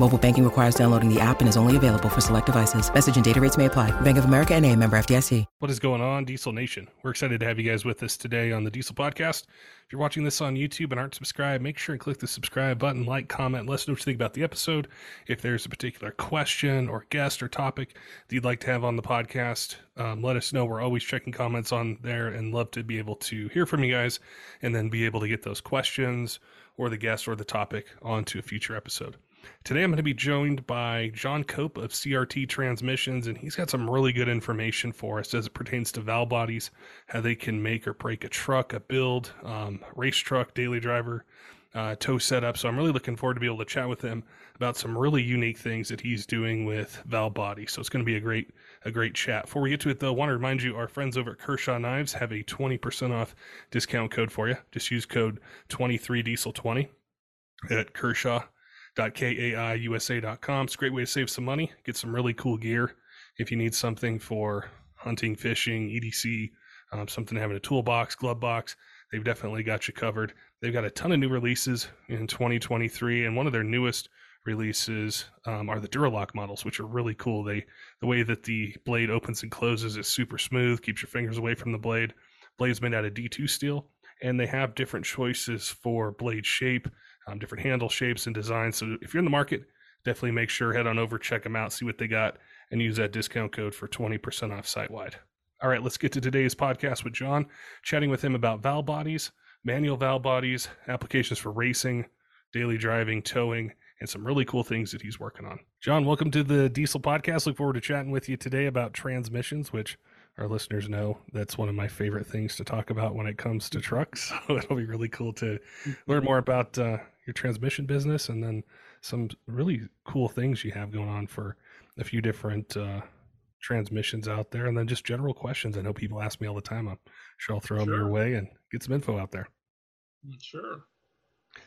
Mobile banking requires downloading the app and is only available for select devices. Message and data rates may apply. Bank of America and a member FDIC. What is going on, Diesel Nation? We're excited to have you guys with us today on the Diesel Podcast. If you're watching this on YouTube and aren't subscribed, make sure and click the subscribe button, like, comment, let us know what you think about the episode. If there's a particular question or guest or topic that you'd like to have on the podcast, um, let us know. We're always checking comments on there and love to be able to hear from you guys and then be able to get those questions or the guest or the topic onto a future episode. Today, I'm going to be joined by John Cope of CRT Transmissions, and he's got some really good information for us as it pertains to valve bodies, how they can make or break a truck, a build, um, race truck, daily driver, uh, tow setup. So I'm really looking forward to be able to chat with him about some really unique things that he's doing with valve body. So it's going to be a great a great chat. Before we get to it, though, I want to remind you our friends over at Kershaw Knives have a 20% off discount code for you. Just use code 23diesel20 at Kershaw .kaiusa.com. It's a great way to save some money, get some really cool gear. If you need something for hunting, fishing, EDC, um, something having a toolbox, glove box, they've definitely got you covered. They've got a ton of new releases in 2023, and one of their newest releases um, are the Duralock models, which are really cool. They the way that the blade opens and closes is super smooth, keeps your fingers away from the blade. Blade's made out of D2 steel, and they have different choices for blade shape um, different handle shapes and designs. So if you're in the market, definitely make sure head on over, check them out, see what they got, and use that discount code for 20% off site wide. All right, let's get to today's podcast with John, chatting with him about valve bodies, manual valve bodies, applications for racing, daily driving, towing, and some really cool things that he's working on. John, welcome to the Diesel Podcast. Look forward to chatting with you today about transmissions, which our listeners know that's one of my favorite things to talk about when it comes to trucks. So it'll be really cool to learn more about uh, your transmission business and then some really cool things you have going on for a few different uh, transmissions out there and then just general questions. I know people ask me all the time. I'm sure I'll throw sure. them your way and get some info out there. Mm, sure.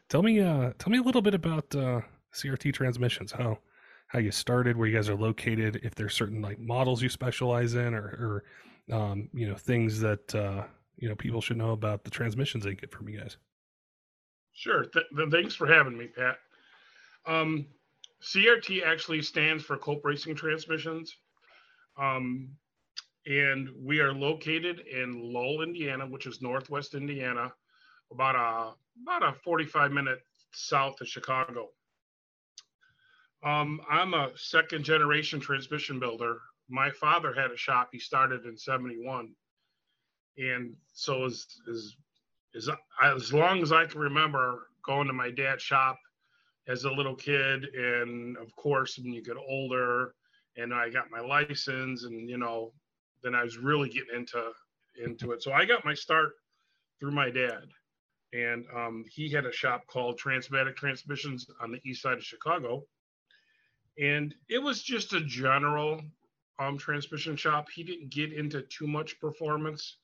Tell me, uh, tell me a little bit about uh, CRT transmissions. How how you started, where you guys are located, if there's certain like models you specialize in, or, or um, you know things that uh, you know people should know about the transmissions they get from you guys. Sure. Th- thanks for having me, Pat. Um, CRT actually stands for Cope Racing Transmissions. Um, and we are located in Lowell, Indiana, which is northwest Indiana, about a about a 45 minute south of Chicago. Um, I'm a second generation transmission builder. My father had a shop. He started in 71. And so as, as is as long as I can remember going to my dad's shop as a little kid, and of course when you get older, and I got my license, and you know, then I was really getting into into it. So I got my start through my dad, and um, he had a shop called Transmatic Transmissions on the east side of Chicago, and it was just a general um, transmission shop. He didn't get into too much performance.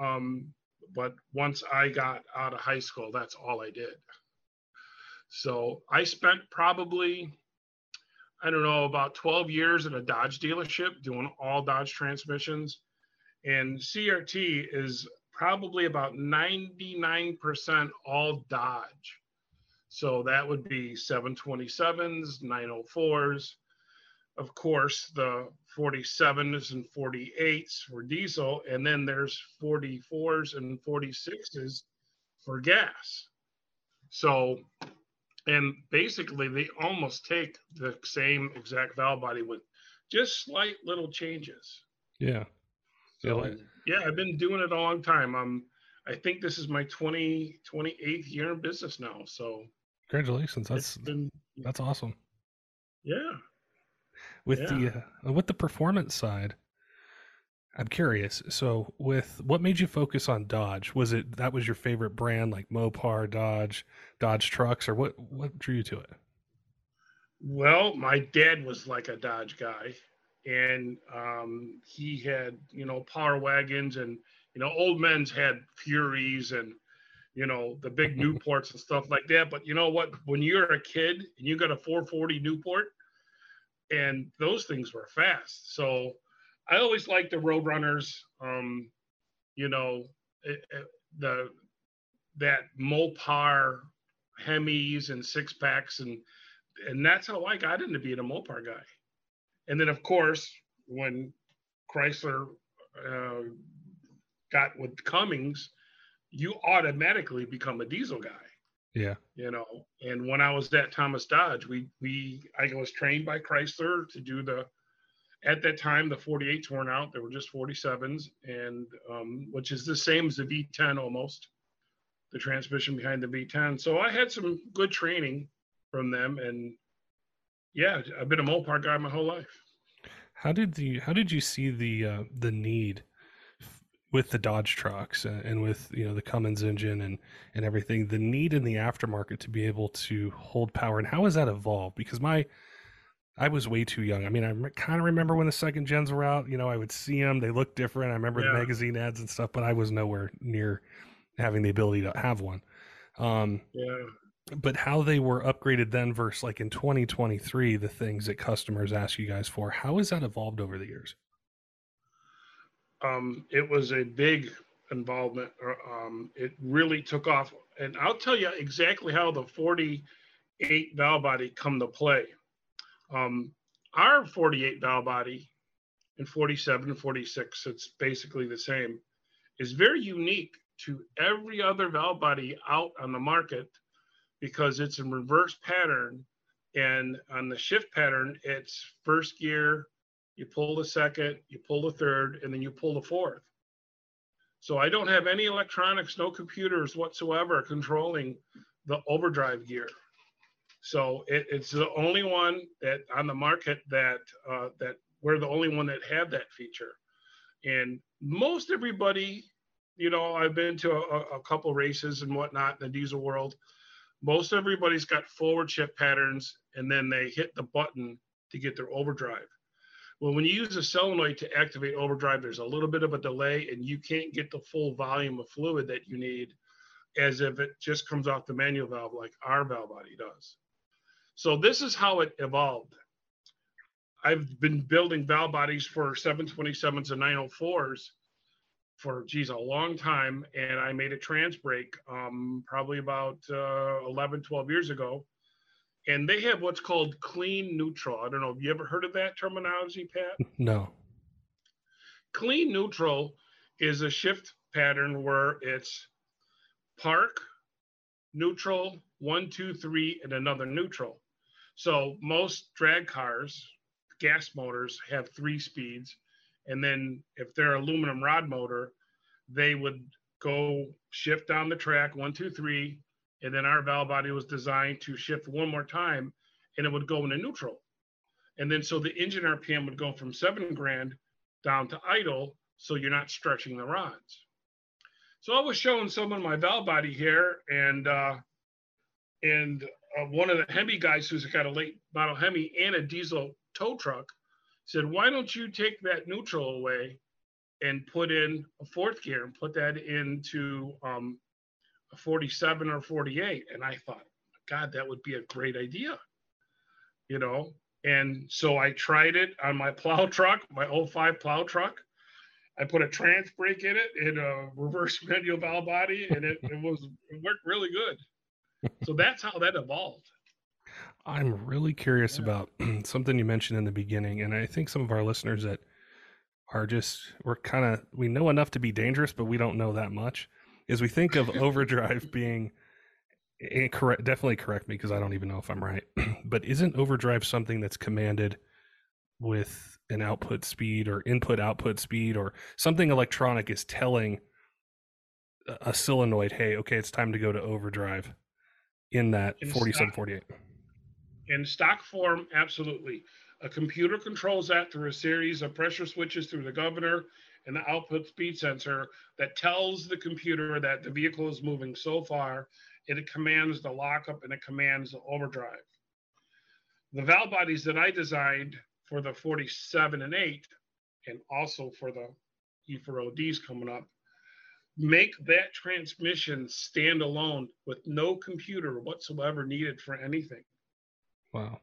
Um, but once I got out of high school, that's all I did. So I spent probably, I don't know, about 12 years in a Dodge dealership doing all Dodge transmissions. And CRT is probably about 99% all Dodge. So that would be 727s, 904s, of course, the 47s and 48s for diesel, and then there's 44s and 46s for gas. So, and basically, they almost take the same exact valve body with just slight little changes. Yeah. So, Yeah, I've been doing it a long time. Um, I think this is my 20, 28th year in business now. So congratulations. That's been, that's awesome. Yeah. With yeah. the uh, with the performance side, I'm curious. So, with what made you focus on Dodge? Was it that was your favorite brand, like Mopar, Dodge, Dodge trucks, or what? What drew you to it? Well, my dad was like a Dodge guy, and um, he had you know power wagons, and you know old men's had Furies, and you know the big Newports and stuff like that. But you know what? When you're a kid and you got a 440 Newport, and those things were fast. So I always liked the Roadrunners. Um, you know, it, it, the that Mopar Hemis and six packs, and and that's how I got into being a Mopar guy. And then, of course, when Chrysler uh, got with Cummins, you automatically become a diesel guy. Yeah. You know, and when I was at Thomas Dodge, we we I was trained by Chrysler to do the at that time the 48s weren't out. There were just 47s and um, which is the same as the v10 almost the transmission behind the v10 so i had some good training from them and yeah i've been a mopar guy my whole life. How did the how did you see the uh, the need with the Dodge trucks and with you know the Cummins engine and and everything, the need in the aftermarket to be able to hold power and how has that evolved? Because my I was way too young. I mean, I kind of remember when the second gens were out. You know, I would see them; they looked different. I remember yeah. the magazine ads and stuff, but I was nowhere near having the ability to have one. Um, yeah. But how they were upgraded then versus like in 2023, the things that customers ask you guys for, how has that evolved over the years? Um, it was a big involvement. Um, it really took off. And I'll tell you exactly how the 48 valve body come to play. Um, our 48 valve body and 47 and 46, it's basically the same, is very unique to every other valve body out on the market because it's in reverse pattern. And on the shift pattern, it's first gear, you pull the second, you pull the third, and then you pull the fourth. So I don't have any electronics, no computers whatsoever controlling the overdrive gear. So it, it's the only one that on the market that uh, that we're the only one that have that feature. And most everybody, you know, I've been to a, a couple races and whatnot in the diesel world. Most everybody's got forward shift patterns, and then they hit the button to get their overdrive. Well, when you use a solenoid to activate overdrive, there's a little bit of a delay and you can't get the full volume of fluid that you need as if it just comes off the manual valve like our valve body does. So this is how it evolved. I've been building valve bodies for 727s and 904s for geez a long time and i made a trans brake um, probably about uh, 11 12 years ago and they have what's called clean neutral. I don't know. Have you ever heard of that terminology, Pat? No. Clean neutral is a shift pattern where it's park, neutral, one, two, three, and another neutral. So most drag cars, gas motors, have three speeds. And then if they're aluminum rod motor, they would go shift down the track, one, two, three, and then our valve body was designed to shift one more time and it would go into neutral. And then so the engine RPM would go from seven grand down to idle, so you're not stretching the rods. So I was showing someone my valve body here, and uh, and uh, one of the Hemi guys who's got a late model Hemi and a diesel tow truck said, "Why don't you take that neutral away and put in a fourth gear and put that into um, a 47 or 48. And I thought, God, that would be a great idea, you know? And so I tried it on my plow truck, my 05 plow truck. I put a trans brake in it in a reverse manual valve body, and it, it was it worked really good. So that's how that evolved. I'm really curious yeah. about something you mentioned in the beginning, and I think some of our listeners that are just we're kind of we know enough to be dangerous, but we don't know that much is we think of overdrive being incorrect. Definitely correct me because I don't even know if I'm right. but isn't overdrive something that's commanded with an output speed or input output speed or something electronic is telling a solenoid, hey, okay, it's time to go to overdrive in that in 4748. In stock form, absolutely. A computer controls that through a series of pressure switches through the governor and the output speed sensor that tells the computer that the vehicle is moving so far, and it commands the lockup and it commands the overdrive. The valve bodies that I designed for the 47 and 8, and also for the E4ODs coming up, make that transmission stand alone with no computer whatsoever needed for anything. Wow.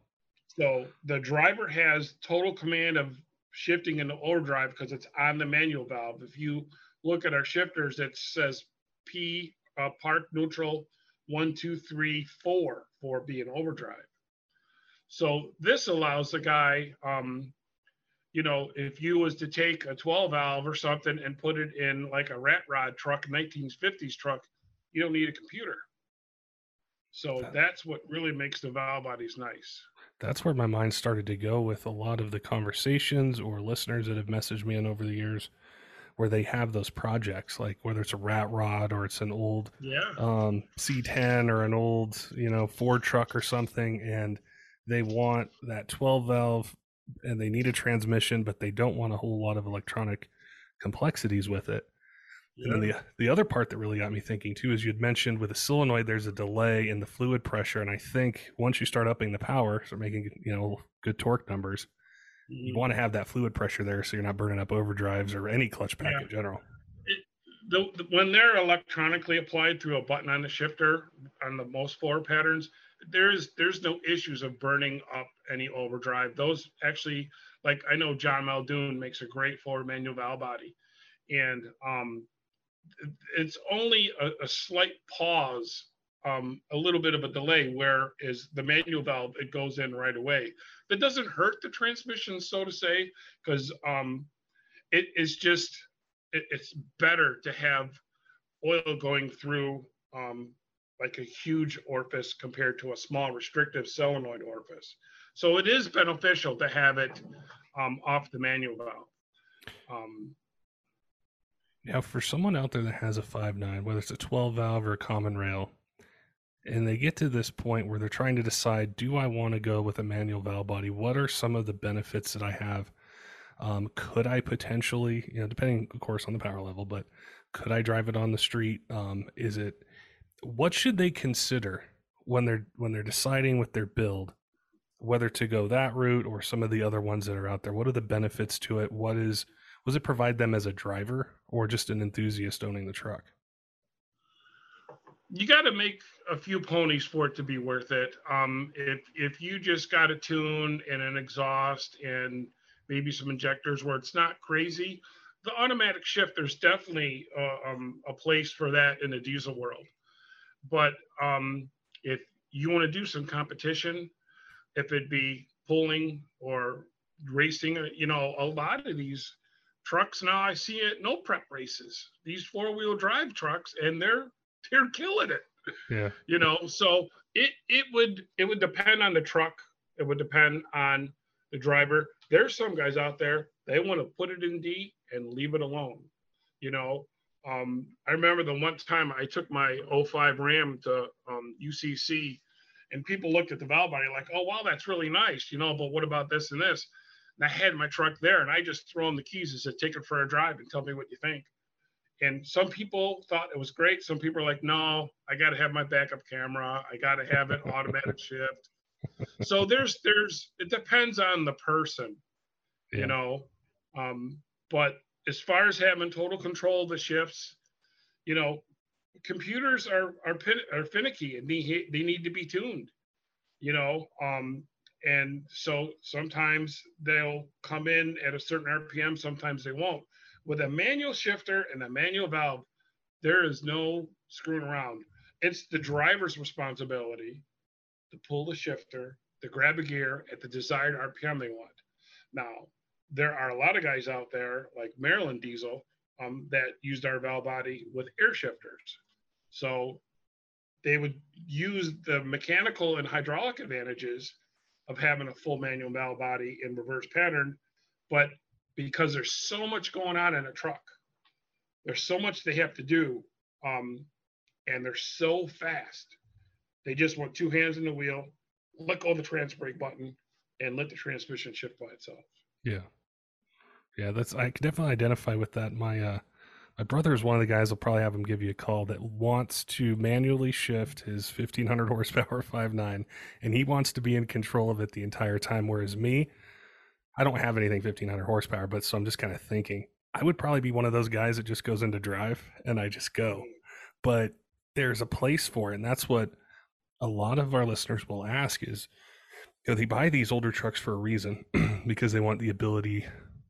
So the driver has total command of shifting into overdrive because it's on the manual valve. If you look at our shifters, it says P uh, park neutral one, two, three, four for being overdrive. So this allows the guy, um, you know, if you was to take a 12 valve or something and put it in like a rat rod truck, 1950s truck, you don't need a computer. So that's what really makes the valve bodies nice. That's where my mind started to go with a lot of the conversations or listeners that have messaged me in over the years where they have those projects, like whether it's a rat rod or it's an old yeah. um, C10 or an old, you know, Ford truck or something, and they want that 12 valve and they need a transmission, but they don't want a whole lot of electronic complexities with it. And then the the other part that really got me thinking too is you'd mentioned with a solenoid there's a delay in the fluid pressure, and I think once you start upping the power, start making you know good torque numbers, mm-hmm. you want to have that fluid pressure there so you're not burning up overdrives or any clutch pack yeah. in general. It, the, the, when they're electronically applied through a button on the shifter on the most floor patterns, there's there's no issues of burning up any overdrive. Those actually, like I know John Muldoon makes a great forward manual valve body, and um, it's only a, a slight pause, um, a little bit of a delay, where is the manual valve it goes in right away. That doesn't hurt the transmission, so to say, because um, it is just it, it's better to have oil going through um, like a huge orifice compared to a small restrictive solenoid orifice. So it is beneficial to have it um, off the manual valve. Um, now, for someone out there that has a five nine, whether it's a 12 valve or a common rail, and they get to this point where they're trying to decide, do I want to go with a manual valve body? What are some of the benefits that I have? Um, could I potentially, you know, depending, of course, on the power level, but could I drive it on the street? Um, is it what should they consider when they're when they're deciding with their build whether to go that route or some of the other ones that are out there what are the benefits to it what is was it provide them as a driver or just an enthusiast owning the truck? You got to make a few ponies for it to be worth it. Um, if if you just got a tune and an exhaust and maybe some injectors where it's not crazy the automatic shift there's definitely uh, um, a place for that in the diesel world. But um, if you want to do some competition, if it be pulling or racing, you know, a lot of these trucks now I see it no prep races. These four wheel drive trucks, and they're they're killing it. Yeah. You know, so it it would it would depend on the truck. It would depend on the driver. There's some guys out there they want to put it in D and leave it alone. You know, um, I remember the one time I took my 05 Ram to um, UCC, and people looked at the valve body like, "Oh, wow, that's really nice," you know. But what about this and this? And I had my truck there, and I just throw them the keys and said, "Take it for a drive and tell me what you think." And some people thought it was great. Some people are like, "No, I got to have my backup camera. I got to have it automatic shift." So there's there's it depends on the person, yeah. you know. Um, but as far as having total control of the shifts, you know, computers are are, are finicky and they they need to be tuned, you know. Um, and so sometimes they'll come in at a certain RPM, sometimes they won't. With a manual shifter and a manual valve, there is no screwing around. It's the driver's responsibility to pull the shifter, to grab a gear at the desired RPM they want. Now, there are a lot of guys out there like Maryland Diesel um, that used our valve body with air shifters. So they would use the mechanical and hydraulic advantages of having a full manual valve body in reverse pattern, but because there's so much going on in a truck, there's so much they have to do, um, and they're so fast. They just want two hands in the wheel, let go the trans brake button, and let the transmission shift by itself. Yeah, yeah, that's I can definitely identify with that. My uh, my brother is one of the guys. I'll probably have him give you a call that wants to manually shift his 1500 horsepower 5.9, and he wants to be in control of it the entire time. Whereas me, I don't have anything 1500 horsepower, but so I'm just kind of thinking I would probably be one of those guys that just goes into drive and I just go. But there's a place for it, and that's what a lot of our listeners will ask is you know, they buy these older trucks for a reason because they want the ability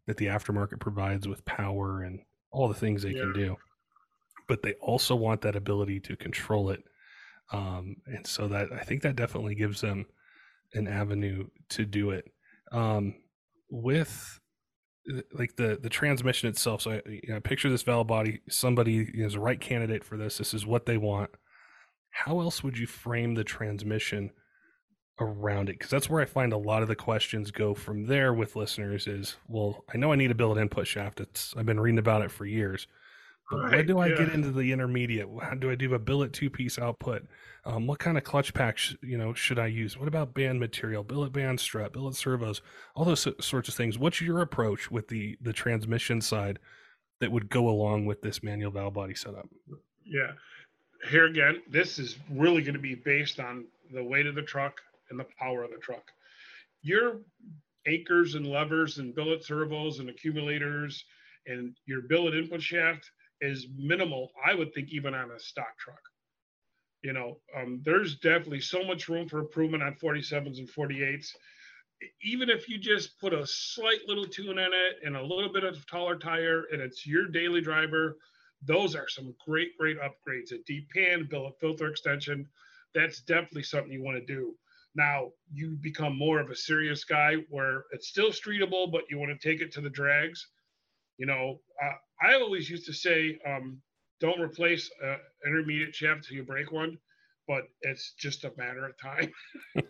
that the aftermarket provides with power and all the things they yeah. can do. But they also want that ability to control it. Um, and so that I think that definitely gives them an avenue to do it. Um, with like the the transmission itself. So I, you know, picture this valve body. Somebody is a right candidate for this. This is what they want. How else would you frame the transmission around it? Because that's where I find a lot of the questions go from there with listeners. Is well, I know I need a billet input shaft. It's I've been reading about it for years. But right, where do I yeah. get into the intermediate? How do I do a billet two piece output? Um, what kind of clutch packs you know should I use? What about band material, billet band strut, billet servos, all those sorts of things? What's your approach with the the transmission side that would go along with this manual valve body setup? Yeah, here again, this is really going to be based on the weight of the truck and the power of the truck. Your anchors and levers and billet servos and accumulators and your billet input shaft is minimal, I would think, even on a stock truck. You know, um, there's definitely so much room for improvement on 47s and 48s. Even if you just put a slight little tune in it and a little bit of taller tire and it's your daily driver, those are some great, great upgrades. A deep pan, billet filter extension, that's definitely something you want to do. Now you become more of a serious guy where it's still streetable, but you want to take it to the drags. You know, uh, I always used to say, um, don't replace an intermediate shaft until you break one, but it's just a matter of time.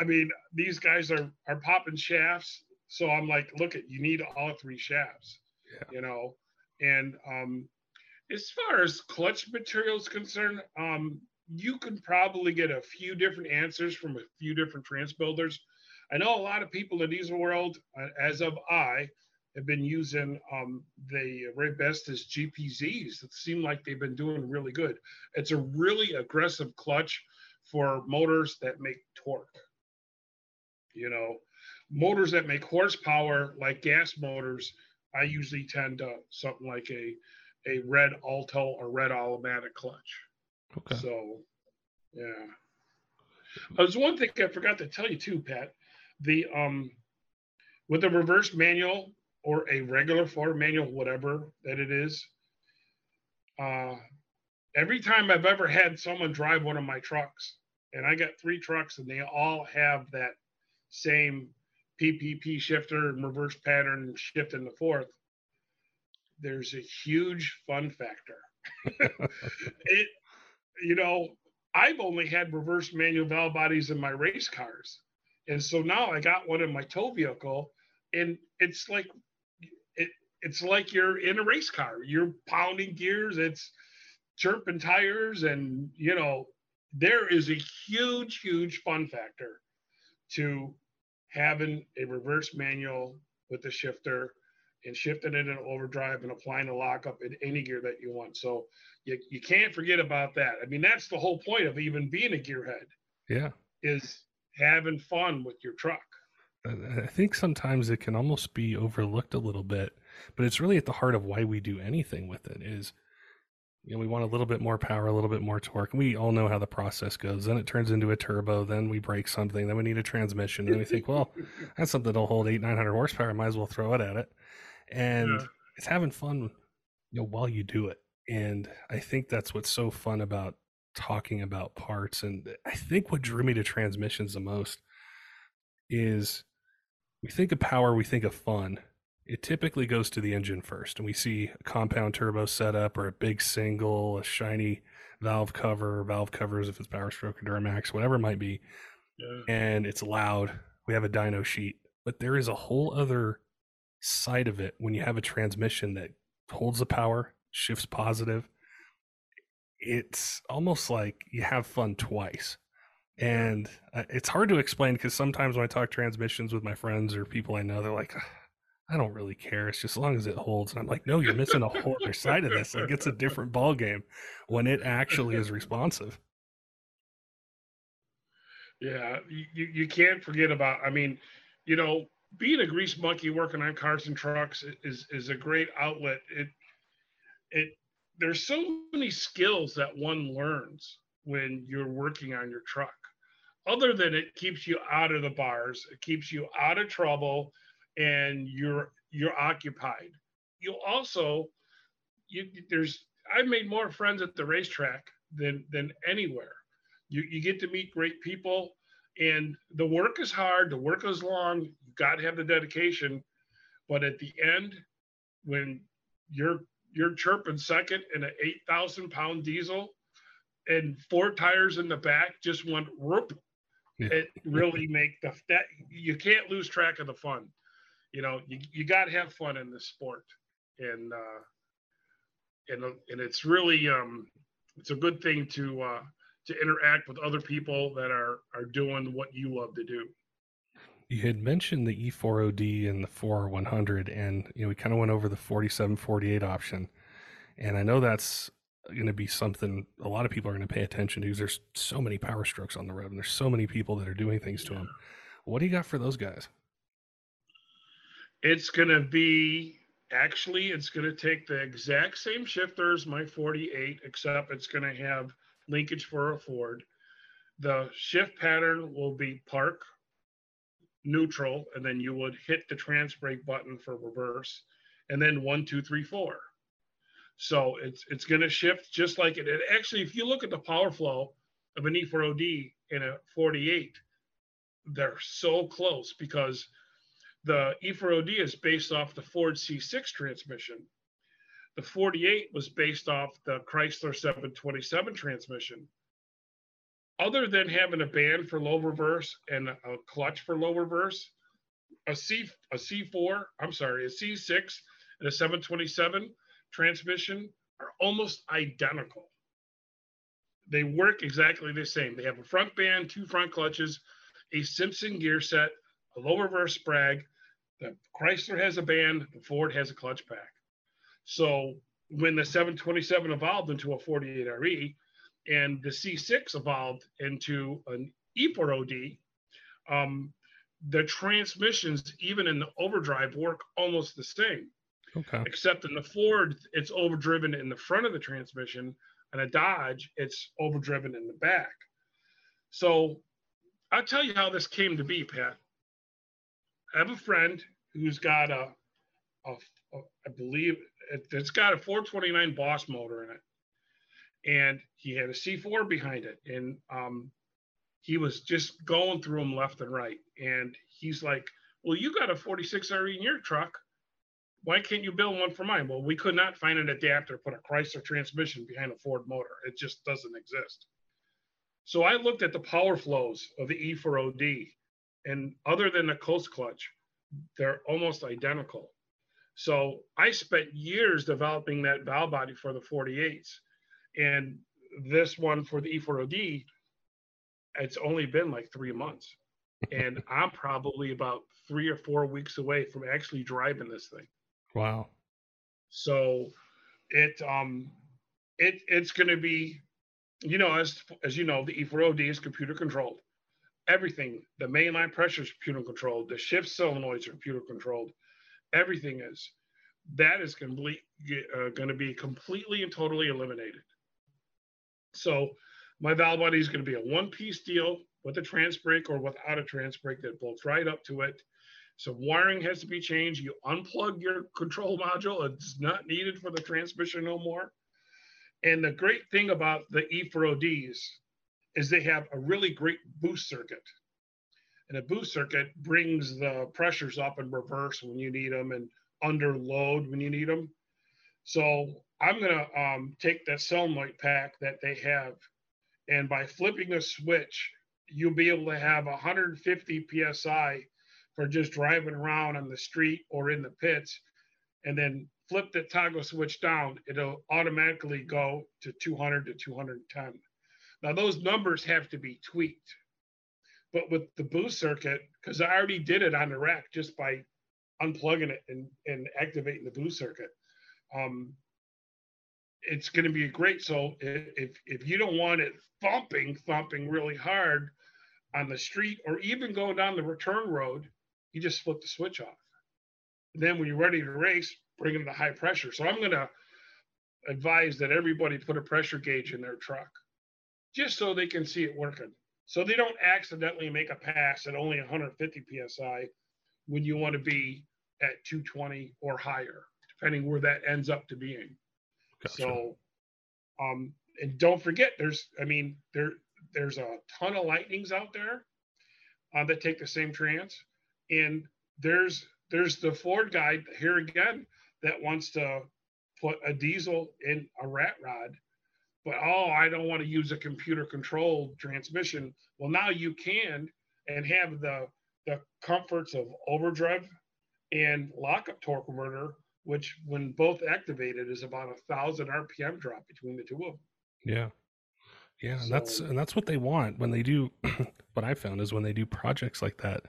I mean, these guys are are popping shafts, so I'm like, look at you need all three shafts, yeah. you know. And um, as far as clutch material is concerned, um, you can probably get a few different answers from a few different trans builders. I know a lot of people in diesel world, uh, as of I, have been using um, the Raybestos GPZs that seem like they've been doing really good. It's a really aggressive clutch for motors that make torque. You know, motors that make horsepower like gas motors, I usually tend to something like a a red alto or red automatic clutch. Okay. So, yeah. There's one thing I forgot to tell you too, Pat. The um, with the reverse manual, or a regular Ford manual, whatever that it is. Uh, every time I've ever had someone drive one of my trucks, and I got three trucks, and they all have that same PPP shifter and reverse pattern shift in the fourth. There's a huge fun factor. it, you know, I've only had reverse manual valve bodies in my race cars. And so now I got one in my tow vehicle, and it's like it, it's like you're in a race car. You're pounding gears, it's chirping tires, and you know, there is a huge, huge fun factor to having a reverse manual with the shifter and shifting it in overdrive and applying a lockup in any gear that you want. So you, you can't forget about that. I mean, that's the whole point of even being a gearhead. Yeah. Is having fun with your truck. I think sometimes it can almost be overlooked a little bit, but it's really at the heart of why we do anything with it is you know, we want a little bit more power, a little bit more torque. We all know how the process goes. Then it turns into a turbo. Then we break something. Then we need a transmission. Then we think, well, that's something that'll hold eight, 900 horsepower. Might as well throw it at it. And yeah. it's having fun, you know, while you do it. And I think that's what's so fun about talking about parts. And I think what drew me to transmissions the most is we think of power, we think of fun. It typically goes to the engine first, and we see a compound turbo setup or a big single, a shiny valve cover, valve covers if it's Power Stroke or Duramax, whatever it might be. Yeah. And it's loud. We have a dyno sheet, but there is a whole other side of it when you have a transmission that holds the power, shifts positive. It's almost like you have fun twice. And uh, it's hard to explain because sometimes when I talk transmissions with my friends or people I know, they're like, I don't really care. It's just as long as it holds. And I'm like, no, you're missing a whole other side of this. Like it's a different ball game when it actually is responsive. Yeah, you, you can't forget about. I mean, you know, being a grease monkey working on cars and trucks is is a great outlet. It it there's so many skills that one learns when you're working on your truck. Other than it keeps you out of the bars, it keeps you out of trouble, and you're you're occupied. You also you there's I've made more friends at the racetrack than than anywhere. You you get to meet great people and the work is hard, the work is long, you've got to have the dedication. But at the end, when you're you're chirping second in an eight thousand pound diesel and four tires in the back just went whoop, it really make the that you can't lose track of the fun. You know, you, you got to have fun in this sport, and uh, and and it's really um, it's a good thing to uh, to interact with other people that are are doing what you love to do. You had mentioned the E4OD and the 4R100, and you know we kind of went over the 4748 option, and I know that's going to be something a lot of people are going to pay attention to because there's so many power strokes on the road, and there's so many people that are doing things to them. What do you got for those guys? It's going to be actually it's going to take the exact same shifter as my 48, except it's going to have linkage for a Ford. The shift pattern will be park, neutral, and then you would hit the trans brake button for reverse, and then one, two, three, four. So it's it's going to shift just like it. it. Actually, if you look at the power flow of an E4OD in a 48, they're so close because the E4OD is based off the Ford C6 transmission. The 48 was based off the Chrysler 727 transmission. Other than having a band for low reverse and a clutch for low reverse, a C a C4, I'm sorry, a C6 and a 727 transmission are almost identical. They work exactly the same. They have a front band, two front clutches, a Simpson gear set, a low reverse sprag. The Chrysler has a band, the Ford has a clutch pack. So when the 727 evolved into a 48RE and the C6 evolved into an E4OD, um, the transmissions, even in the overdrive, work almost the same. Okay. Except in the Ford, it's overdriven in the front of the transmission, and a Dodge, it's overdriven in the back. So I'll tell you how this came to be, Pat. I have a friend who's got a, a, a I believe it, has got a 429 Boss motor in it, and he had a C4 behind it, and um, he was just going through them left and right. And he's like, "Well, you got a 46 RE in your truck. Why can't you build one for mine?" Well, we could not find an adapter put a Chrysler transmission behind a Ford motor. It just doesn't exist. So I looked at the power flows of the E4OD, and other than the coast clutch, they're almost identical. So I spent years developing that valve body for the 48s. And this one for the E4OD, it's only been like three months. And I'm probably about three or four weeks away from actually driving this thing. Wow. So it um it it's gonna be, you know, as as you know, the E4OD is computer controlled. Everything, the mainline pressure is computer controlled, the shift solenoids are computer controlled everything is that is complete, uh, going to be completely and totally eliminated. So my valve body is going to be a one-piece deal with a trans brake or without a trans brake that bolts right up to it. So wiring has to be changed. You unplug your control module. It's not needed for the transmission no more. And the great thing about the E4ODs is they have a really great boost circuit. And a boost circuit brings the pressures up in reverse when you need them and under load when you need them. So I'm going to um, take that solenoid pack that they have, and by flipping a switch, you'll be able to have 150 psi for just driving around on the street or in the pits, and then flip the toggle switch down, it'll automatically go to 200 to 210. Now those numbers have to be tweaked. But with the boost circuit, because I already did it on the rack just by unplugging it and, and activating the boost circuit, um, it's going to be great. So if if you don't want it thumping, thumping really hard on the street or even going down the return road, you just flip the switch off. And then when you're ready to race, bring them to high pressure. So I'm going to advise that everybody put a pressure gauge in their truck just so they can see it working. So they don't accidentally make a pass at only 150 psi when you want to be at 220 or higher, depending where that ends up to being. Gotcha. So, um, and don't forget, there's, I mean, there, there's a ton of lightnings out there uh, that take the same trans, and there's, there's the Ford guy here again that wants to put a diesel in a rat rod, but oh, I don't want to use a computer controlled transmission. Well, now you can and have the the comforts of overdrive and lockup torque converter, which when both activated is about a thousand RPM drop between the two of them. Yeah. Yeah, so, that's and that's what they want when they do. what I found is when they do projects like that,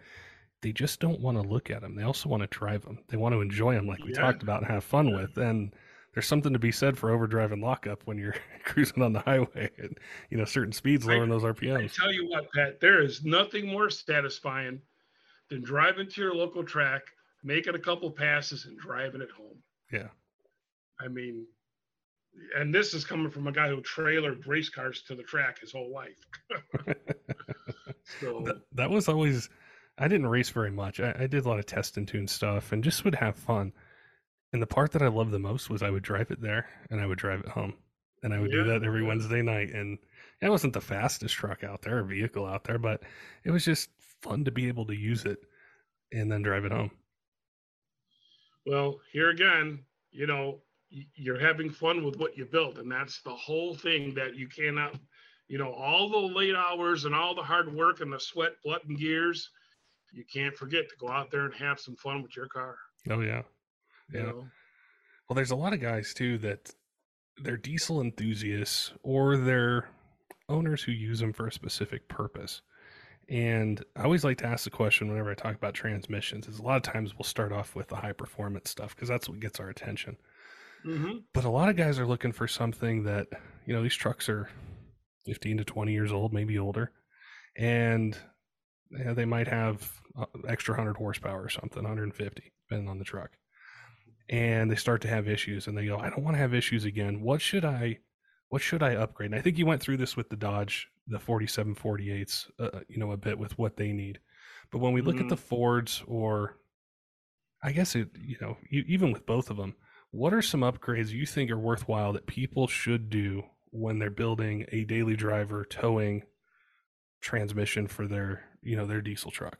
they just don't want to look at them. They also want to drive them. They want to enjoy them, like we yeah. talked about, and have fun with. And there's something to be said for overdrive and lockup when you're cruising on the highway at you know certain speeds, lowering those RPMs. I tell you what, Pat, there is nothing more satisfying than driving to your local track, making a couple passes, and driving it home. Yeah. I mean, and this is coming from a guy who trailered race cars to the track his whole life. so that, that was always I didn't race very much. I, I, did a lot of test and tune stuff and just would have fun. And the part that I loved the most was I would drive it there and I would drive it home. And I would yeah. do that every Wednesday night. And it wasn't the fastest truck out there or vehicle out there, but it was just fun to be able to use it and then drive it home. Well, here again, you know, you're having fun with what you built. And that's the whole thing that you cannot, you know, all the late hours and all the hard work and the sweat, blood, and gears you can't forget to go out there and have some fun with your car. Oh yeah, yeah. Know? Well, there's a lot of guys too that they're diesel enthusiasts or they're owners who use them for a specific purpose. And I always like to ask the question whenever I talk about transmissions is a lot of times we'll start off with the high performance stuff because that's what gets our attention. Mm-hmm. But a lot of guys are looking for something that, you know, these trucks are 15 to 20 years old, maybe older. And yeah, they might have uh, extra 100 horsepower or something, 150, depending on the truck. And they start to have issues and they go, I don't want to have issues again. What should I what should I upgrade? And I think you went through this with the Dodge, the 4748s, uh, uh, you know, a bit with what they need. But when we look mm-hmm. at the Fords or I guess it, you know, even with both of them, what are some upgrades you think are worthwhile that people should do when they're building a daily driver towing transmission for their you know, their diesel truck.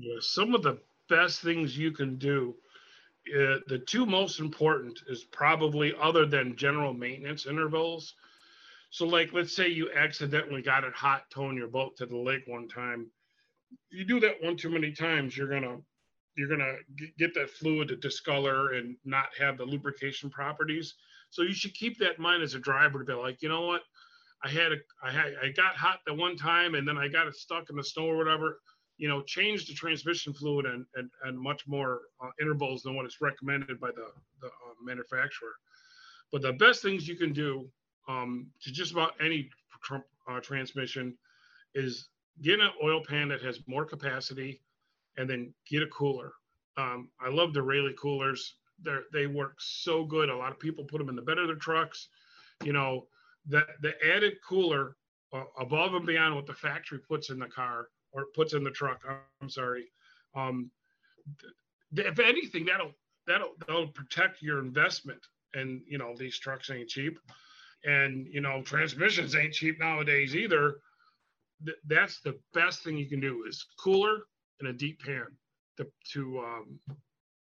Yeah, some of the best things you can do. Uh, the two most important is probably other than general maintenance intervals. So, like, let's say you accidentally got it hot towing your boat to the lake one time. You do that one too many times, you're gonna you're gonna get that fluid to discolor and not have the lubrication properties. So you should keep that in mind as a driver to be like, you know what, I had a, I had, I got hot the one time and then I got it stuck in the snow or whatever. You know, change the transmission fluid and and, and much more uh, intervals than what is recommended by the the uh, manufacturer. But the best things you can do um, to just about any tr- uh, transmission is get an oil pan that has more capacity, and then get a cooler. Um, I love the Rayleigh coolers. They they work so good. A lot of people put them in the bed of their trucks. You know, the the added cooler uh, above and beyond what the factory puts in the car or puts in the truck. I'm sorry. Um, th- if anything, that'll that'll that'll protect your investment. And you know these trucks ain't cheap, and you know transmissions ain't cheap nowadays either. Th- that's the best thing you can do is cooler and a deep pan to to um,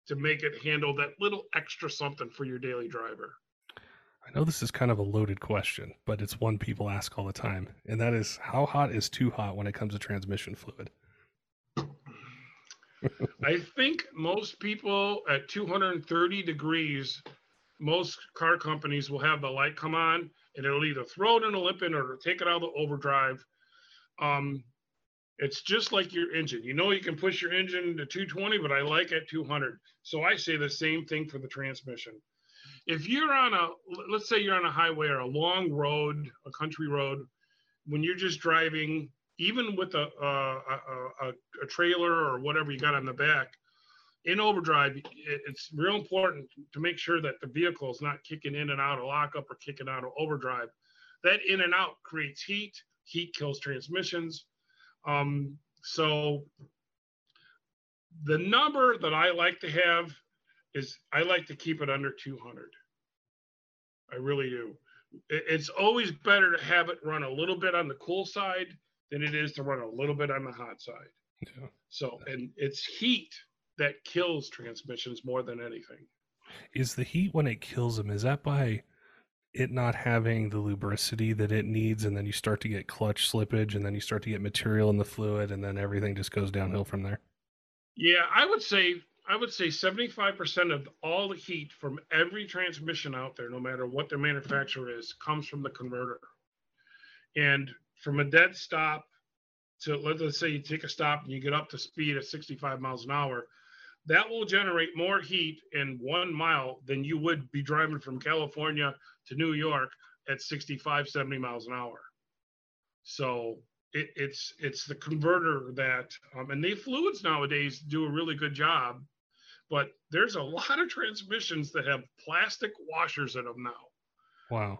to make it handle that little extra something for your daily driver. I know this is kind of a loaded question, but it's one people ask all the time, and that is how hot is too hot when it comes to transmission fluid? I think most people at 230 degrees, most car companies will have the light come on and it'll either throw it in a limp in or take it out of the overdrive. Um, it's just like your engine. You know, you can push your engine to 220, but I like at 200. So I say the same thing for the transmission. If you're on a, let's say you're on a highway or a long road, a country road, when you're just driving, even with a, a, a, a trailer or whatever you got on the back, in overdrive, it's real important to make sure that the vehicle is not kicking in and out of lockup or kicking out of overdrive. That in and out creates heat. Heat kills transmissions. Um, so the number that I like to have is I like to keep it under 200. I really do. It's always better to have it run a little bit on the cool side than it is to run a little bit on the hot side. Yeah. So, and it's heat that kills transmissions more than anything. Is the heat when it kills them, is that by it not having the lubricity that it needs and then you start to get clutch slippage and then you start to get material in the fluid and then everything just goes downhill from there yeah i would say i would say 75% of all the heat from every transmission out there no matter what the manufacturer is comes from the converter and from a dead stop to let's say you take a stop and you get up to speed at 65 miles an hour that will generate more heat in one mile than you would be driving from California to New York at 65, 70 miles an hour. So it, it's it's the converter that, um, and the fluids nowadays do a really good job, but there's a lot of transmissions that have plastic washers in them now. Wow.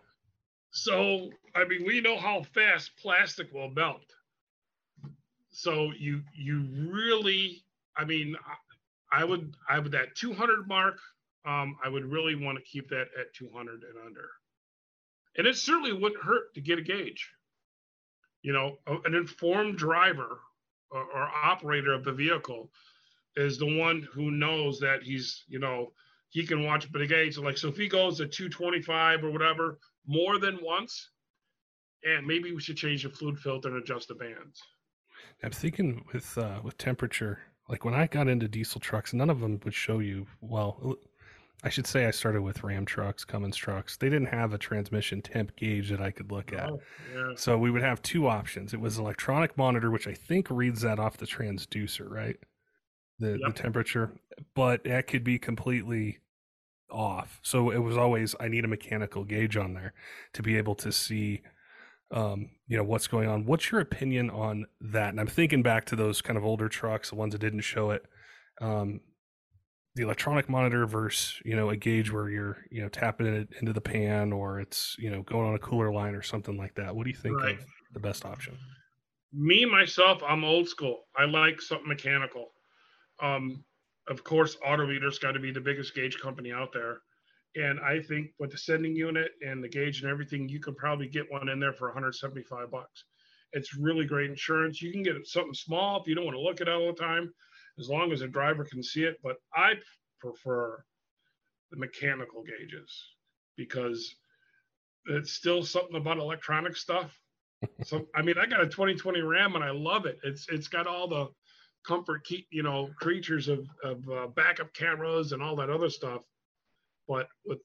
So I mean, we know how fast plastic will melt. So you you really, I mean, I would I would that 200 mark. Um, I would really want to keep that at 200 and under. And it certainly wouldn't hurt to get a gauge. You know, an informed driver or, or operator of the vehicle is the one who knows that he's, you know, he can watch but a gauge. Like so, if he goes to 225 or whatever more than once, and maybe we should change the fluid filter and adjust the bands. I'm thinking with uh, with temperature like when I got into diesel trucks, none of them would show you. Well, I should say I started with Ram trucks, Cummins trucks. They didn't have a transmission temp gauge that I could look at. Oh, yeah. So we would have two options. It was electronic monitor, which I think reads that off the transducer, right? The, yep. the temperature, but that could be completely off. So it was always I need a mechanical gauge on there to be able to see um, you know what's going on. What's your opinion on that? And I'm thinking back to those kind of older trucks, the ones that didn't show it. Um, the electronic monitor versus you know a gauge where you're you know tapping it into the pan or it's you know going on a cooler line or something like that. What do you think right. of the best option? Me myself, I'm old school. I like something mechanical. Um, of course, AutoMeter's got to be the biggest gauge company out there. And I think with the sending unit and the gauge and everything, you can probably get one in there for 175 bucks. It's really great insurance. You can get something small if you don't want to look at it all the time, as long as a driver can see it. But I prefer the mechanical gauges because it's still something about electronic stuff. so I mean, I got a 2020 Ram and I love it. It's it's got all the comfort keep you know, creatures of of uh, backup cameras and all that other stuff but with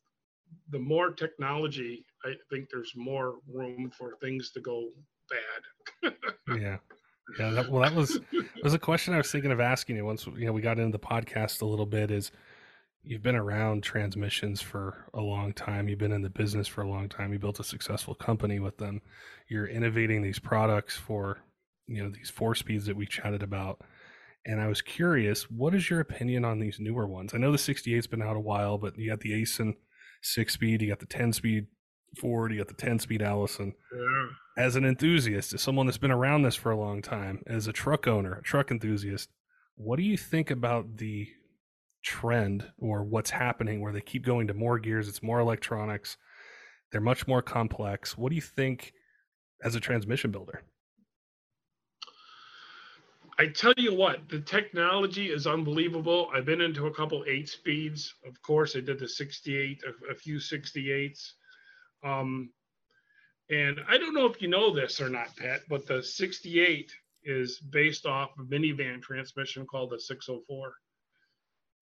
the more technology, I think there's more room for things to go bad. yeah. Yeah, that, well, that was was a question I was thinking of asking you once you know we got into the podcast a little bit. Is you've been around transmissions for a long time, you've been in the business for a long time, you built a successful company with them, you're innovating these products for you know these four speeds that we chatted about and I was curious, what is your opinion on these newer ones? I know the 68's been out a while, but you got the Aisin six speed, you got the 10 speed Ford, you got the 10 speed Allison. Yeah. As an enthusiast, as someone that's been around this for a long time, as a truck owner, a truck enthusiast, what do you think about the trend or what's happening where they keep going to more gears? It's more electronics. They're much more complex. What do you think as a transmission builder? I tell you what, the technology is unbelievable. I've been into a couple eight speeds. Of course, I did the 68, a, a few 68s. Um, and I don't know if you know this or not, Pat, but the 68 is based off a minivan transmission called the 604.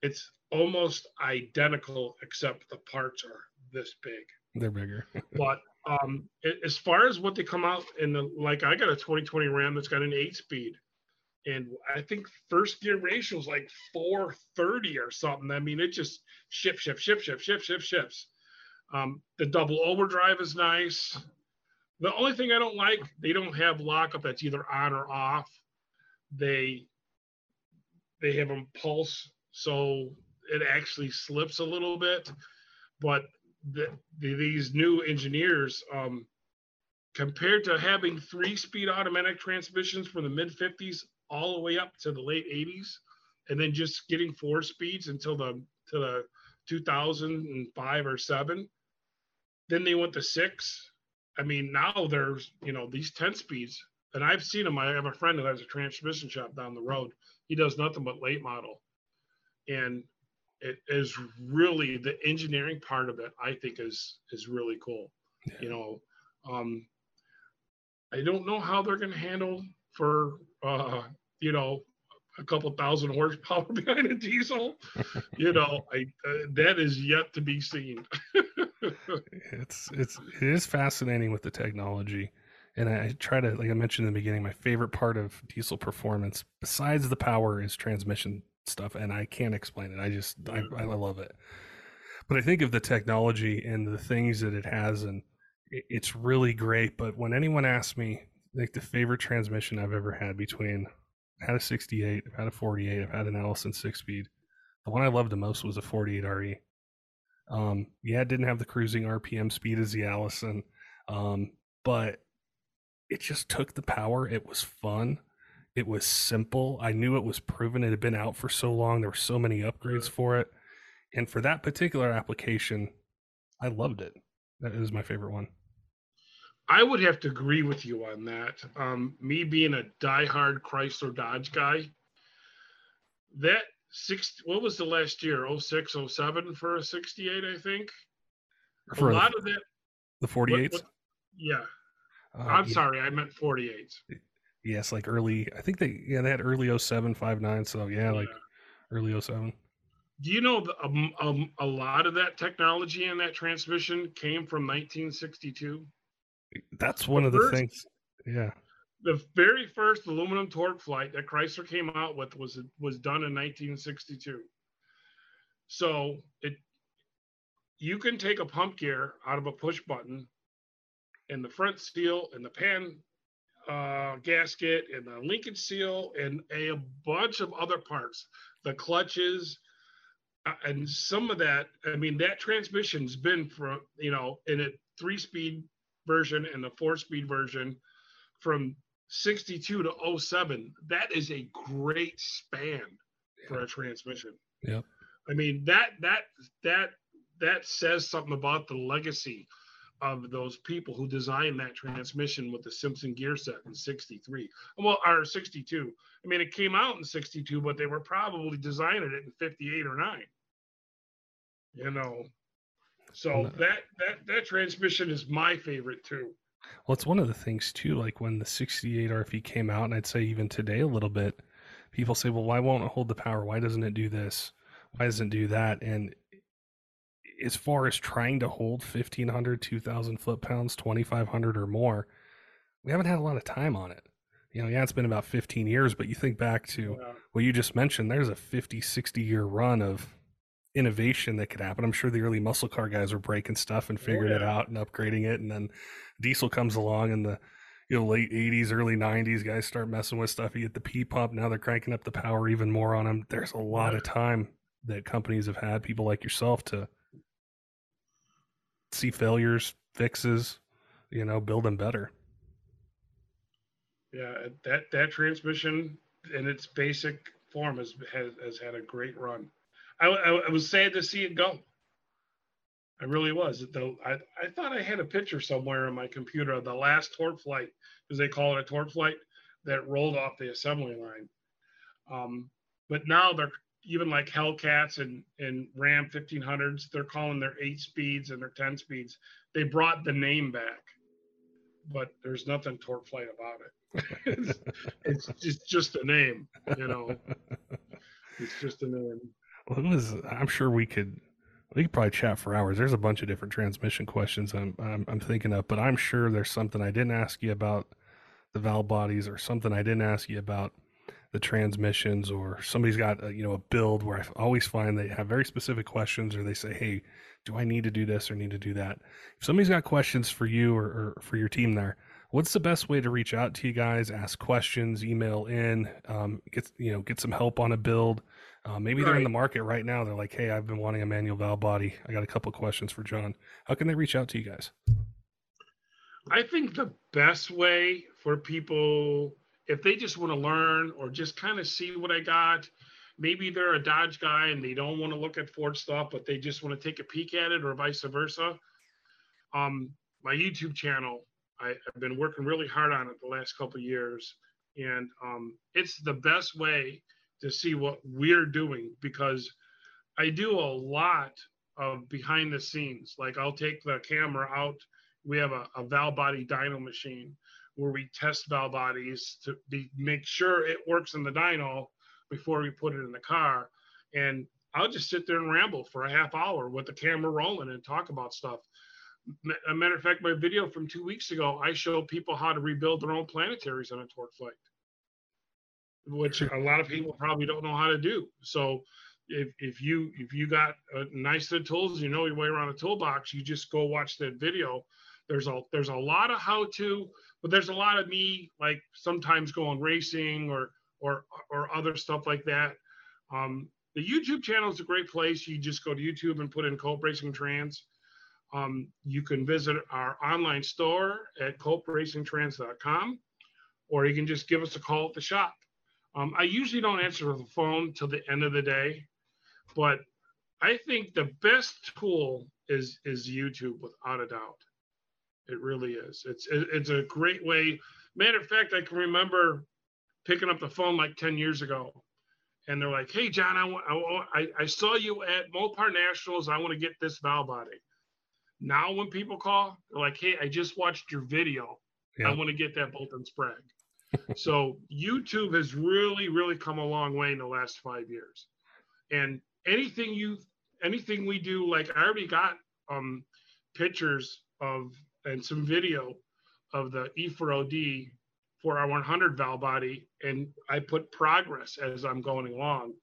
It's almost identical, except the parts are this big. They're bigger. but um, as far as what they come out in the, like, I got a 2020 Ram that's got an eight speed and I think first gear ratio is like 430 or something. I mean, it just shift, shift, shift, shift, shift, shift, shifts. Um, the double overdrive is nice. The only thing I don't like, they don't have lockup that's either on or off. They they have them pulse, so it actually slips a little bit. But the, the, these new engineers, um, compared to having three-speed automatic transmissions from the mid 50s all the way up to the late 80s and then just getting four speeds until the to the 2005 or 7 then they went to six. I mean now there's you know these 10 speeds and i've seen them i have a friend who has a transmission shop down the road. He does nothing but late model. And it is really the engineering part of it i think is is really cool yeah. you know. Um i don't know how they're going to handle for uh, you know, a couple thousand horsepower behind a diesel. you know, I uh, that is yet to be seen. it's it's it is fascinating with the technology. And I try to, like I mentioned in the beginning, my favorite part of diesel performance, besides the power, is transmission stuff. And I can't explain it. I just, I, I love it. But I think of the technology and the things that it has, and it's really great. But when anyone asks me, like the favorite transmission I've ever had between I've had a 68, I've had a 48, I've had an Allison six speed. The one I loved the most was a 48 RE. Um, yeah, it didn't have the cruising RPM speed as the Allison, um, but it just took the power. It was fun. It was simple. I knew it was proven. It had been out for so long. There were so many upgrades for it. And for that particular application, I loved it. That is my favorite one. I would have to agree with you on that. Um, me being a diehard Chrysler Dodge guy, that six, what was the last year? 06, 07 for a 68, I think. For a lot of that. The 48s? yeah. Uh, I'm yeah. sorry, I meant 48s. Yes, like early, I think they, yeah, they had early 07, 59. So yeah, like yeah. early 07. Do you know the, um, um, a lot of that technology in that transmission came from 1962? That's one the of the first, things. Yeah. The very first aluminum TorqueFlite that Chrysler came out with was was done in 1962. So it you can take a pump gear out of a push button and the front seal and the pan uh, gasket and the linkage seal and a bunch of other parts, the clutches, uh, and some of that. I mean, that transmission's been for you know in a three speed version and the four speed version from 62 to 07 that is a great span yeah. for a transmission. Yeah i mean that that that that says something about the legacy of those people who designed that transmission with the simpson gear set in 63 well or 62 i mean it came out in 62 but they were probably designing it in 58 or 9 you know so that that that transmission is my favorite too. Well, it's one of the things too. Like when the 68 RFE came out, and I'd say even today a little bit, people say, "Well, why won't it hold the power? Why doesn't it do this? Why doesn't it do that?" And as far as trying to hold 1500 2000 foot pounds 2500 or more we haven't had a lot of time on it you know yeah it's been about 15 years but you think back to yeah. what you just mentioned there's a 50 60 year run of innovation that could happen. I'm sure the early muscle car guys were breaking stuff and oh, figuring yeah. it out and upgrading it, and then diesel comes along in the you know late 80s, early 90s. Guys start messing with stuff. You get the P pump. Now they're cranking up the power even more on them. There's a lot of time that companies have had people like yourself to see failures, fixes, you know, build them better. Yeah, that that transmission in its basic form has has, has had a great run. I, I, I was sad to see it go. I really was. I, I thought I had a picture somewhere on my computer of the last TorqueFlite, as they call it a TorqueFlite, that rolled off the assembly line. Um, but now they're even like Hellcats and, and Ram 1500s, they're calling their eight speeds and their 10 speeds. They brought the name back, but there's nothing TorqueFlite about it. it's, it's just, just a name, you know. It's just a name. It was. I'm sure we could we could probably chat for hours. There's a bunch of different transmission questions I'm, I'm, I'm thinking of, but I'm sure there's something I didn't ask you about the valve bodies, or something I didn't ask you about the transmissions, or somebody's got a, you know a build where I always find they have very specific questions, or they say, "Hey, do I need to do this or need to do that?" If somebody's got questions for you or, or for your team there, what's the best way to reach out to you guys? Ask questions, email in, um, get you know get some help on a build uh, maybe they're in the market right now. They're like, hey, I've been wanting a manual valve body. I got a couple questions for John. How can they reach out to you guys? I think the best way for people, if they just want to learn or just kind of see what I got, maybe they're a Dodge guy and they don't want to look at Ford stuff, but they just want to take a peek at it or vice versa. Um, my YouTube channel, I, have been working really hard on it the last couple years, and um, it's the best way to see what we're doing because I do a lot of behind the scenes. Like I'll take the camera out. We have a, a valve body dyno machine where we test valve bodies to be, make sure it works in the dyno before we put it in the car. And I'll just sit there and ramble for a half hour with the camera rolling and talk about stuff. A matter of fact, my video from two weeks ago, I show people how to rebuild their own planetaries on a TorqueFlite which a lot of people probably don't know how to do. So if, if you if you got a nice set of tools, you know your way around a toolbox, you just go watch that video. There's a there's a lot of how to, but there's a lot of me like sometimes going racing or or or other stuff like that. Um, the YouTube channel is a great place. You just go to YouTube and put in Cope Racing Trans. Um, you can visit our online store at coperacingtrans.com, or you can just give us a call at the shop. Um, I usually don't answer the phone till the end of the day, but I think the best tool is is YouTube without a doubt. It really is. It's it's a great way. Matter of fact, I can remember picking up the phone like 10 years ago, and they're like, "Hey, John, I I, I saw you at Mopar Nationals. I want to get this valve body." Now, when people call, they're like, "Hey, I just watched your video. I want to get that bolt and sprag." So YouTube has really, really come a long way in the last five years. And anything you, anything we do, like I already got um, pictures of and some video of the E4OD 4R100 valve body, and I put progress as I'm going along.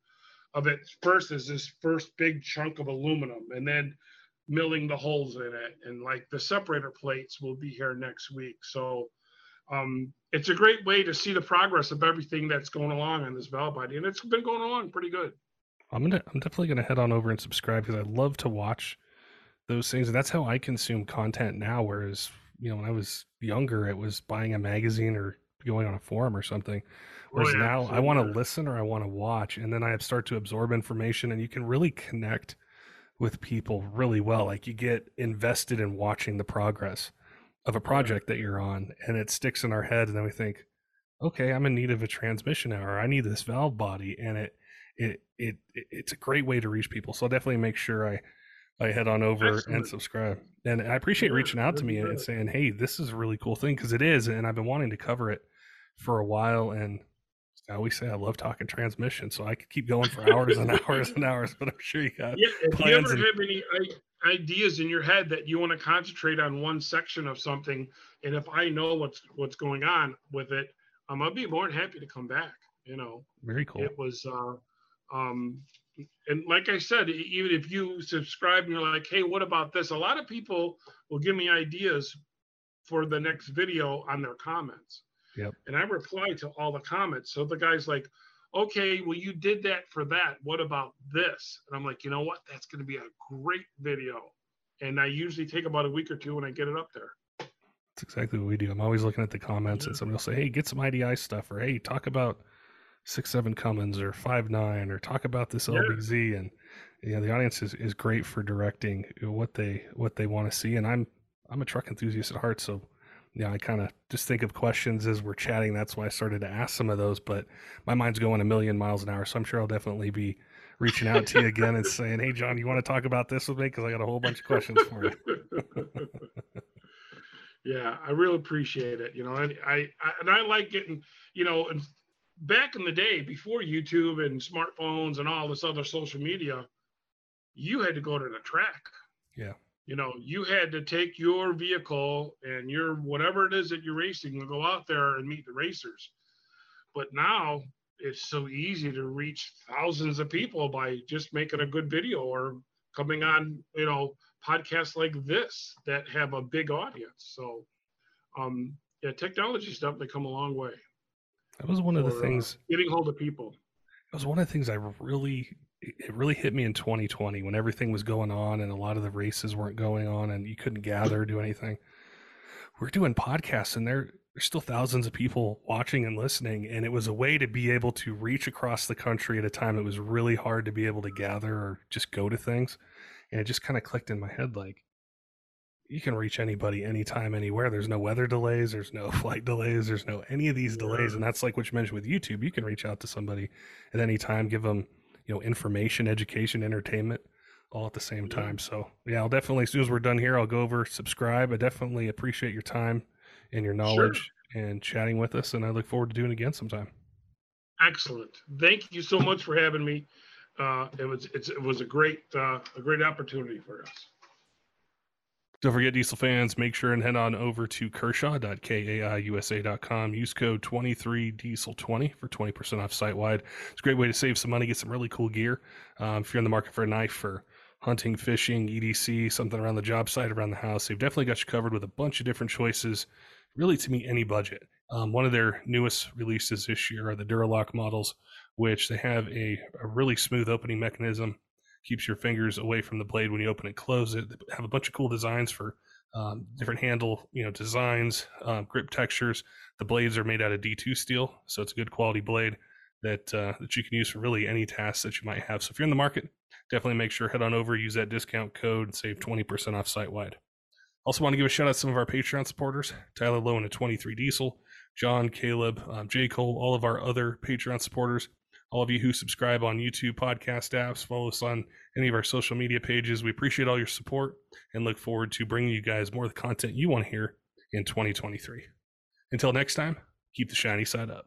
Of it first is this first big chunk of aluminum, and then milling the holes in it, and like the separator plates will be here next week. So um, it's a great way to see the progress of everything that's going along on this valve body, and it's been going along pretty good. I'm gonna, I'm definitely gonna head on over and subscribe because I love to watch those things. And that's how I consume content now. Whereas, you know, when I was younger, it was buying a magazine or going on a forum or something. Whereas oh, yeah, now I want to listen or I want to watch, and then I start to absorb information, and you can really connect with people really well. Like you get invested in watching the progress of a project that you're on and it sticks in our head and then we think okay i'm in need of a transmission or i need this valve body and it it it it's a great way to reach people. So I'll definitely make sure i i head on over Excellent. and subscribe. And i appreciate yeah, reaching out to me and saying hey this is a really cool thing because it is and i've been wanting to cover it for a while and I always say I love talking transmission, so I could keep going for hours and hours and hours. But I'm sure you got yeah. If you ever and... have any ideas in your head that you want to concentrate on one section of something, and if I know what's what's going on with it, um, I'll be more than happy to come back. You know, very cool. It was, uh, um, and like I said, even if you subscribe and you're like, hey, what about this? A lot of people will give me ideas for the next video on their comments. Yep. And I reply to all the comments. So the guy's like, okay, well, you did that for that. What about this? And I'm like, you know what? That's going to be a great video. And I usually take about a week or two when I get it up there. That's exactly what we do. I'm always looking at the comments yeah. and somebody will say, hey, get some IDI stuff or hey, talk about six seven Cummins or five nine or talk about this Yeah. LBZ and know the audience is, is great for directing what they what they want to see and I'm I'm a truck enthusiast at heart so yeah I kind of just think of questions as we're chatting that's why I started to ask some of those but my mind's going a million miles an hour so I'm sure I'll definitely be reaching out to you again and saying hey John you want to talk about this with me because I got a whole bunch of questions for you yeah, I really appreciate it. You know, and I, I and I like getting, you know, and back in the day before YouTube and smartphones and all this other social media, you had to go to the track. Yeah. You know, you had to take your vehicle and your whatever it is that you're racing and go out there and meet the racers. But now it's so easy to reach thousands of people by just making a good video or coming on, you know, podcasts like this that have a big audience. So, um, yeah, technology's definitely come a long way. that was one of the uh, things getting hold of people. It was one of the things I really it really hit me in 2020 when everything was going on and a lot of the races weren't going on and you couldn't gather or do anything. We're doing podcasts and there there's still thousands of people watching and listening and it was a way to be able to reach across the country at a time it was really hard to be able to gather or just go to things. And it just kind of clicked in my head like you can reach anybody anytime anywhere. There's no weather delays there's no flight delays there's no any of these delays. And that's like what you mentioned with youtube. You can reach out to somebody at any time give them you know information education entertainment all at the same time so yeah i'll definitely as soon as we're done here i'll go over subscribe i definitely appreciate your time and your knowledge and chatting with us and i look forward to doing it again sometime Excellent. Thank you so much for having me. Uh, it was it's, it was a great uh, a great opportunity for us. Don't forget, diesel fans, make sure and head on over to kershaw.kaiusa.com. Use code 23diesel20 for 20% off site wide. It's a great way to save some money, get some really cool gear. Um, if you're in the market for a knife for hunting, fishing, EDC, something around the job site, around the house, they've definitely got you covered with a bunch of different choices, really to meet any budget. Um, one of their newest releases this year are the Duralock models, which they have a, a really smooth opening mechanism keeps your fingers away from the blade when you open and close it. They have a bunch of cool designs for um, different handle, you know, designs, um, grip textures. The blades are made out of D2 steel, so it's a good quality blade that uh, that you can use for really any task that you might have. So if you're in the market, definitely make sure head on over, use that discount code, and save 20% off site wide. Also, want to give a shout out to some of our Patreon supporters: Tyler Lowe and a 23 Diesel, John, Caleb, um, J Cole, all of our other Patreon supporters all of you who subscribe on YouTube podcast apps, follow us on any of our social media pages. We appreciate all your support and look forward to bringing you guys more of the content you want to hear in 2023. Until next time, keep the shiny side up.